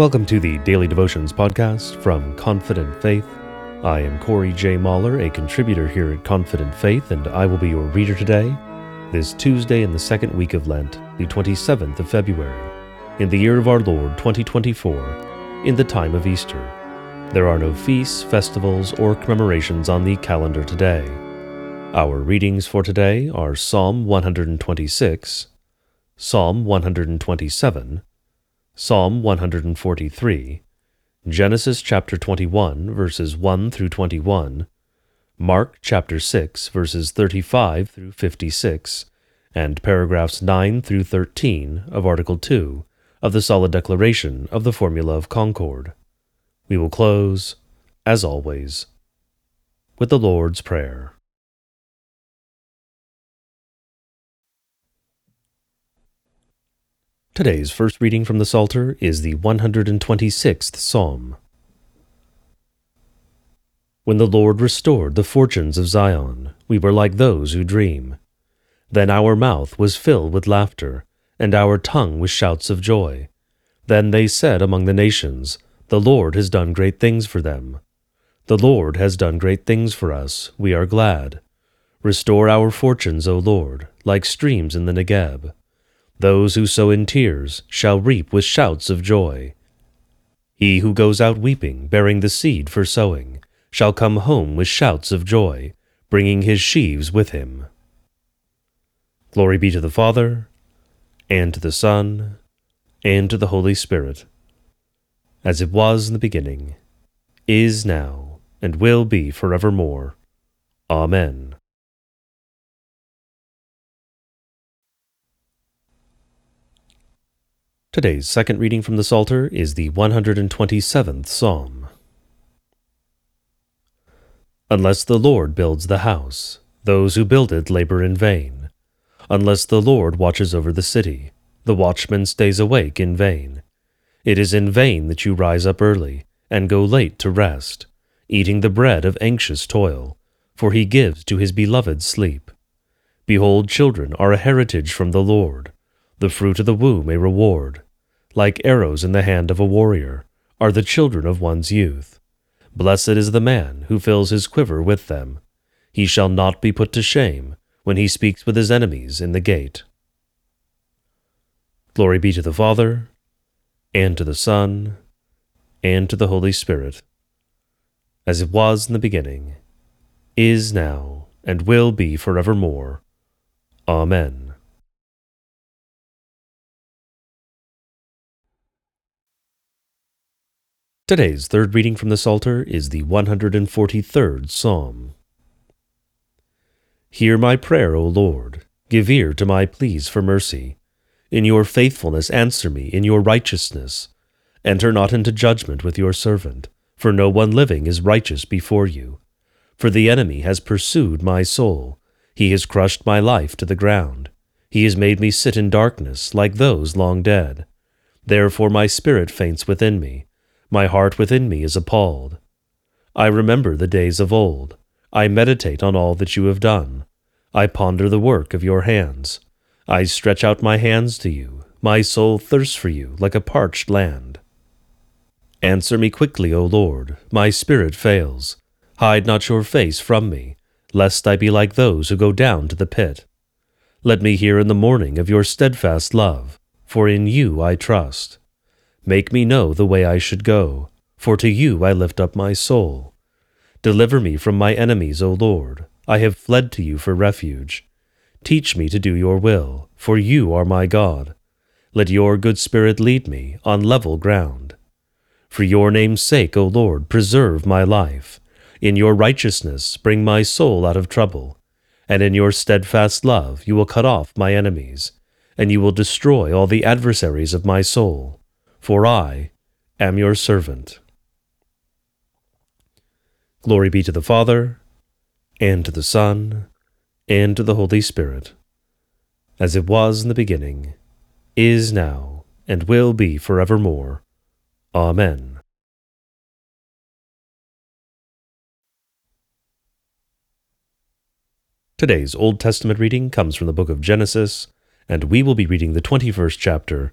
Welcome to the Daily Devotions podcast from Confident Faith. I am Corey J. Mahler, a contributor here at Confident Faith, and I will be your reader today, this Tuesday in the second week of Lent, the 27th of February, in the year of our Lord 2024, in the time of Easter. There are no feasts, festivals, or commemorations on the calendar today. Our readings for today are Psalm 126, Psalm 127, Psalm 143, Genesis chapter 21, verses 1 through 21, Mark chapter 6, verses 35 through 56, and paragraphs 9 through 13 of Article 2 of the Solid Declaration of the Formula of Concord. We will close, as always, with the Lord's Prayer. Today's first reading from the Psalter is the 126th Psalm. When the Lord restored the fortunes of Zion, we were like those who dream. Then our mouth was filled with laughter, and our tongue with shouts of joy. Then they said among the nations, The Lord has done great things for them. The Lord has done great things for us, we are glad. Restore our fortunes, O Lord, like streams in the Negeb. Those who sow in tears shall reap with shouts of joy. He who goes out weeping, bearing the seed for sowing, shall come home with shouts of joy, bringing his sheaves with him. Glory be to the Father, and to the Son, and to the Holy Spirit, as it was in the beginning, is now, and will be forevermore. Amen. Today's second reading from the Psalter is the 127th Psalm. Unless the Lord builds the house, those who build it labor in vain. Unless the Lord watches over the city, the watchman stays awake in vain. It is in vain that you rise up early and go late to rest, eating the bread of anxious toil, for he gives to his beloved sleep. Behold, children are a heritage from the Lord the fruit of the womb a reward. Like arrows in the hand of a warrior are the children of one's youth. Blessed is the man who fills his quiver with them. He shall not be put to shame when he speaks with his enemies in the gate. Glory be to the Father, and to the Son, and to the Holy Spirit, as it was in the beginning, is now, and will be forevermore. Amen. Today's third reading from the Psalter is the 143rd Psalm. Hear my prayer, O Lord. Give ear to my pleas for mercy. In your faithfulness answer me in your righteousness. Enter not into judgment with your servant, for no one living is righteous before you. For the enemy has pursued my soul. He has crushed my life to the ground. He has made me sit in darkness like those long dead. Therefore my spirit faints within me. My heart within me is appalled. I remember the days of old. I meditate on all that you have done. I ponder the work of your hands. I stretch out my hands to you. My soul thirsts for you like a parched land. Answer me quickly, O Lord. My spirit fails. Hide not your face from me, lest I be like those who go down to the pit. Let me hear in the morning of your steadfast love, for in you I trust. Make me know the way I should go, for to you I lift up my soul. Deliver me from my enemies, O Lord. I have fled to you for refuge. Teach me to do your will, for you are my God. Let your good spirit lead me on level ground. For your name's sake, O Lord, preserve my life. In your righteousness bring my soul out of trouble. And in your steadfast love you will cut off my enemies, and you will destroy all the adversaries of my soul for I am your servant. Glory be to the Father, and to the Son, and to the Holy Spirit, as it was in the beginning, is now, and will be forevermore. Amen. Today's Old Testament reading comes from the book of Genesis, and we will be reading the 21st chapter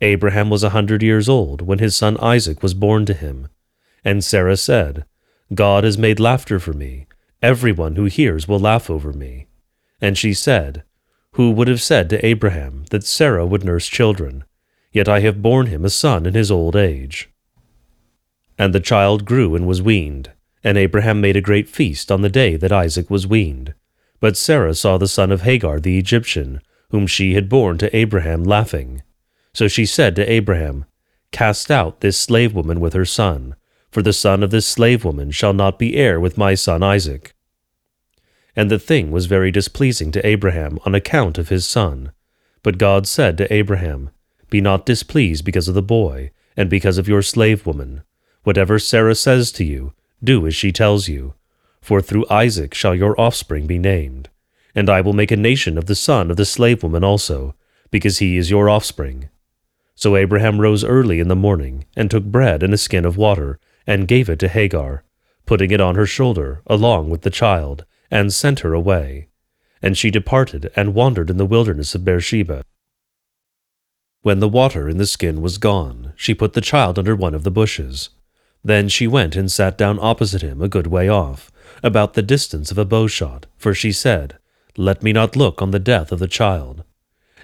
Abraham was a hundred years old when his son Isaac was born to him. And Sarah said, God has made laughter for me. Every one who hears will laugh over me. And she said, Who would have said to Abraham that Sarah would nurse children? Yet I have borne him a son in his old age. And the child grew and was weaned, and Abraham made a great feast on the day that Isaac was weaned. But Sarah saw the son of Hagar the Egyptian, whom she had borne to Abraham, laughing. So she said to Abraham, Cast out this slave woman with her son, for the son of this slave woman shall not be heir with my son Isaac. And the thing was very displeasing to Abraham on account of his son. But God said to Abraham, Be not displeased because of the boy, and because of your slave woman. Whatever Sarah says to you, do as she tells you. For through Isaac shall your offspring be named. And I will make a nation of the son of the slave woman also, because he is your offspring. So Abraham rose early in the morning, and took bread and a skin of water, and gave it to Hagar, putting it on her shoulder, along with the child, and sent her away. And she departed and wandered in the wilderness of Beersheba. When the water in the skin was gone, she put the child under one of the bushes. Then she went and sat down opposite him a good way off, about the distance of a bowshot, for she said, Let me not look on the death of the child.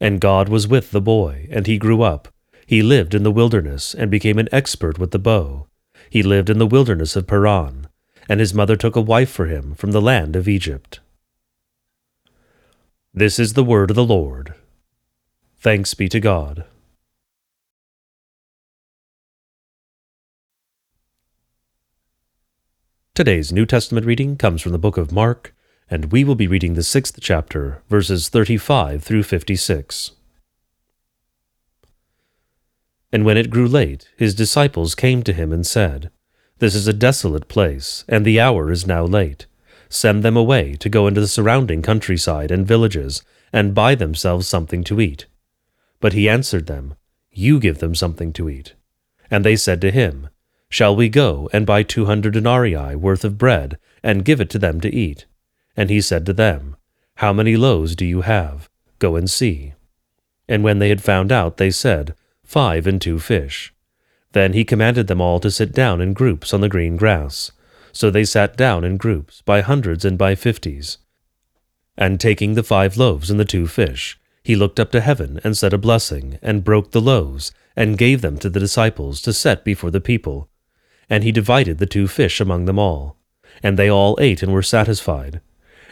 And God was with the boy, and he grew up. He lived in the wilderness, and became an expert with the bow. He lived in the wilderness of Paran, and his mother took a wife for him from the land of Egypt. This is the word of the Lord. Thanks be to God. Today's New Testament reading comes from the book of Mark, and we will be reading the sixth chapter, verses 35 through 56. And when it grew late, his disciples came to him and said, This is a desolate place, and the hour is now late. Send them away to go into the surrounding countryside and villages, and buy themselves something to eat. But he answered them, You give them something to eat. And they said to him, Shall we go and buy two hundred denarii worth of bread, and give it to them to eat? And he said to them, How many loaves do you have? Go and see. And when they had found out, they said, Five and two fish. Then he commanded them all to sit down in groups on the green grass. So they sat down in groups, by hundreds and by fifties. And taking the five loaves and the two fish, he looked up to heaven and said a blessing, and broke the loaves, and gave them to the disciples to set before the people and he divided the two fish among them all. And they all ate and were satisfied.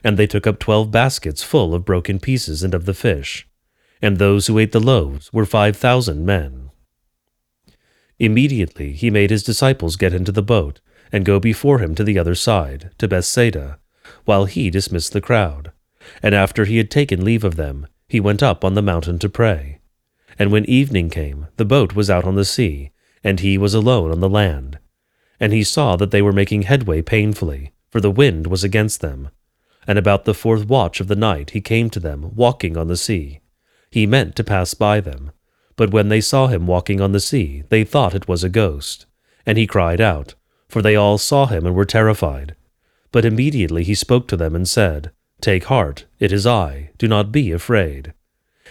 And they took up twelve baskets full of broken pieces and of the fish. And those who ate the loaves were five thousand men. Immediately he made his disciples get into the boat, and go before him to the other side, to Bethsaida, while he dismissed the crowd. And after he had taken leave of them, he went up on the mountain to pray. And when evening came, the boat was out on the sea, and he was alone on the land and he saw that they were making headway painfully, for the wind was against them. And about the fourth watch of the night he came to them, walking on the sea. He meant to pass by them, but when they saw him walking on the sea, they thought it was a ghost. And he cried out, for they all saw him and were terrified. But immediately he spoke to them and said, Take heart, it is I, do not be afraid.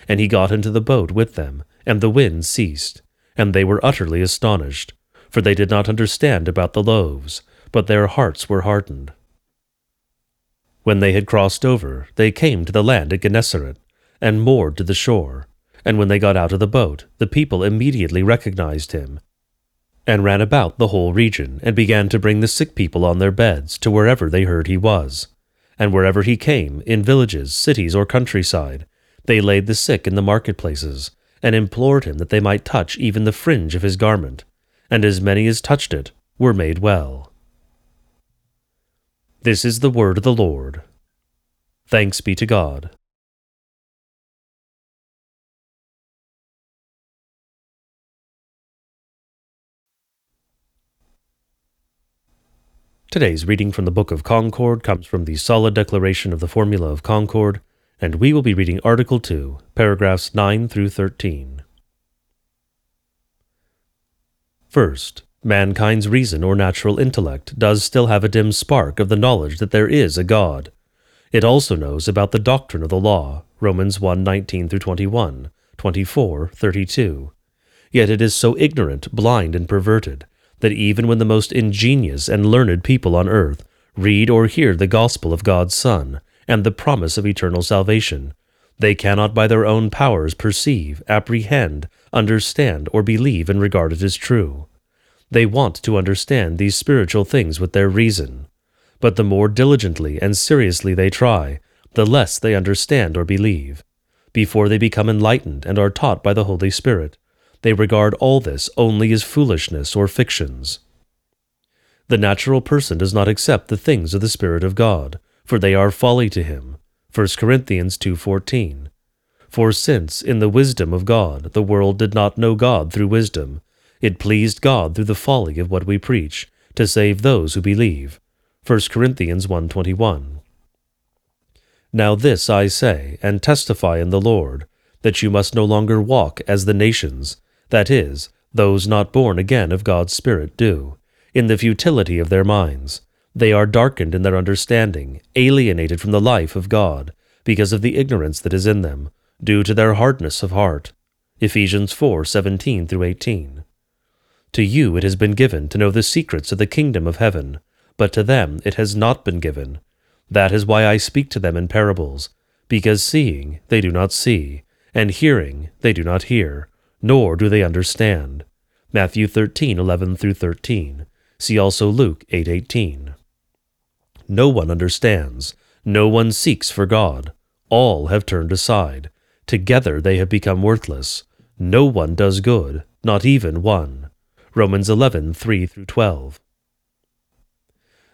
And he got into the boat with them, and the wind ceased, and they were utterly astonished for they did not understand about the loaves, but their hearts were hardened. When they had crossed over, they came to the land at Gennesaret, and moored to the shore. And when they got out of the boat, the people immediately recognized him. and ran about the whole region, and began to bring the sick people on their beds to wherever they heard he was. And wherever he came, in villages, cities, or countryside, they laid the sick in the marketplaces, and implored him that they might touch even the fringe of his garment. And as many as touched it were made well. This is the word of the Lord. Thanks be to God. Today's reading from the Book of Concord comes from the Solid Declaration of the Formula of Concord, and we will be reading Article 2, paragraphs 9 through 13. First, mankind's reason or natural intellect does still have a dim spark of the knowledge that there is a God. It also knows about the doctrine of the law, Romans 1 19 through 21, 24, 32. Yet it is so ignorant, blind, and perverted that even when the most ingenious and learned people on earth read or hear the gospel of God's Son and the promise of eternal salvation, they cannot by their own powers perceive, apprehend, understand, or believe and regard it as true. They want to understand these spiritual things with their reason. But the more diligently and seriously they try, the less they understand or believe. Before they become enlightened and are taught by the Holy Spirit, they regard all this only as foolishness or fictions. The natural person does not accept the things of the Spirit of God, for they are folly to him. 1 Corinthians 2:14. For since in the wisdom of God the world did not know God through wisdom, it pleased God through the folly of what we preach to save those who believe. 1 Corinthians 1:21. Now this I say and testify in the Lord, that you must no longer walk as the nations, that is, those not born again of God's Spirit do, in the futility of their minds. They are darkened in their understanding, alienated from the life of God, because of the ignorance that is in them, due to their hardness of heart. Ephesians 4 17 through 18. To you it has been given to know the secrets of the kingdom of heaven, but to them it has not been given. That is why I speak to them in parables, because seeing they do not see, and hearing they do not hear nor do they understand. Matthew 13:11 through 13. See also Luke 8:18. No one understands, no one seeks for God. All have turned aside. Together they have become worthless. No one does good, not even one. Romans 11:3 through 12.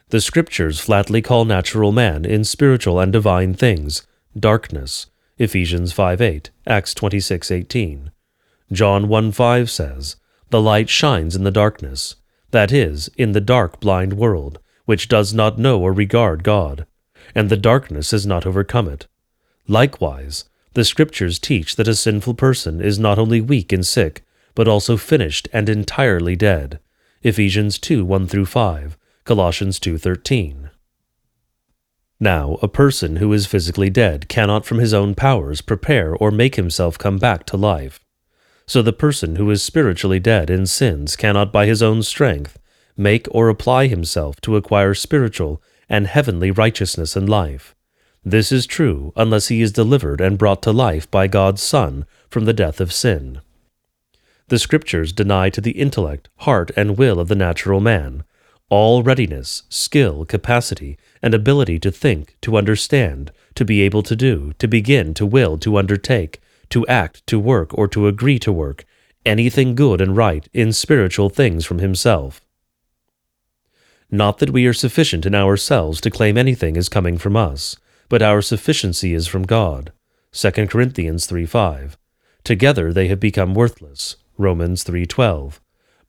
The Scriptures flatly call natural man in spiritual and divine things darkness. Ephesians 5:8, Acts 26:18. John 1 5 says, The light shines in the darkness, that is, in the dark, blind world, which does not know or regard God, and the darkness has not overcome it. Likewise, the Scriptures teach that a sinful person is not only weak and sick, but also finished and entirely dead. Ephesians 2 1 through 5, Colossians 2:13. Now, a person who is physically dead cannot from his own powers prepare or make himself come back to life. So the person who is spiritually dead in sins cannot by his own strength make or apply himself to acquire spiritual and heavenly righteousness and life. This is true unless he is delivered and brought to life by God's Son from the death of sin. The Scriptures deny to the intellect, heart, and will of the natural man all readiness, skill, capacity, and ability to think, to understand, to be able to do, to begin, to will, to undertake, to act, to work, or to agree to work anything good and right in spiritual things from himself. Not that we are sufficient in ourselves to claim anything as coming from us, but our sufficiency is from God. 2 Corinthians 3 5. Together they have become worthless. Romans 3:12.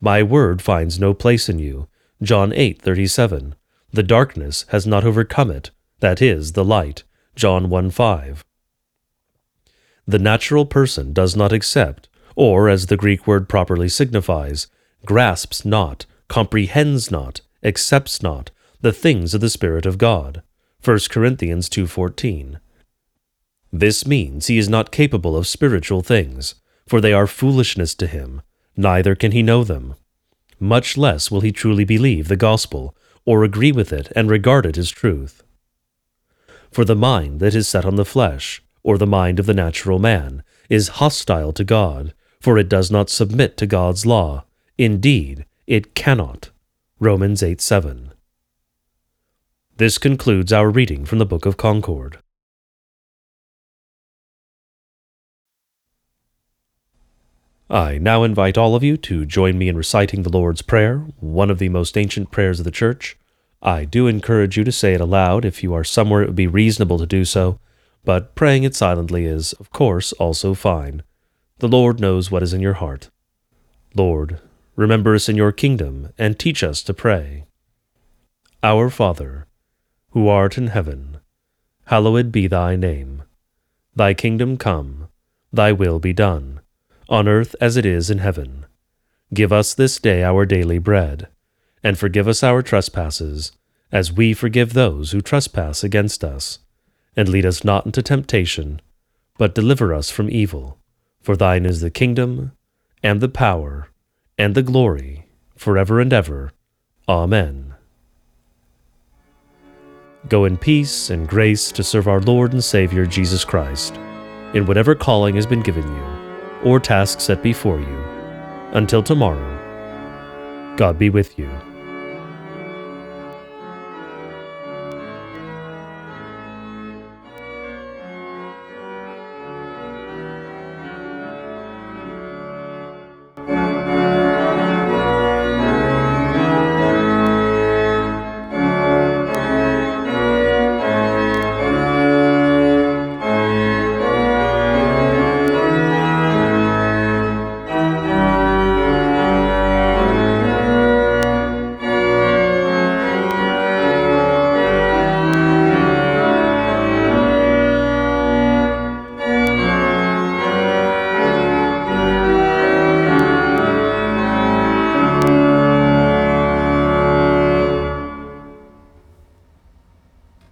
My word finds no place in you. John 8:37. The darkness has not overcome it, that is the light. John 1 5 the natural person does not accept, or, as the Greek word properly signifies, grasps not, comprehends not, accepts not the things of the Spirit of God. 1 Corinthians 2:14. This means he is not capable of spiritual things, for they are foolishness to him, neither can he know them. Much less will he truly believe the gospel, or agree with it and regard it as truth. For the mind that is set on the flesh, or the mind of the natural man, is hostile to God, for it does not submit to God's law. Indeed, It cannot. Romans 8 7. This concludes our reading from the Book of Concord. I now invite all of you to join me in reciting the Lord's Prayer, one of the most ancient prayers of the Church. I do encourage you to say it aloud if you are somewhere it would be reasonable to do so, but praying it silently is, of course, also fine. The Lord knows what is in your heart. Lord, remember us in your kingdom, and teach us to pray. Our Father, who art in heaven, hallowed be thy name. Thy kingdom come, thy will be done on earth as it is in heaven. Give us this day our daily bread, and forgive us our trespasses, as we forgive those who trespass against us. And lead us not into temptation, but deliver us from evil. For thine is the kingdom, and the power, and the glory, forever and ever. Amen. Go in peace and grace to serve our Lord and Savior Jesus Christ, in whatever calling has been given you or tasks set before you. Until tomorrow, God be with you.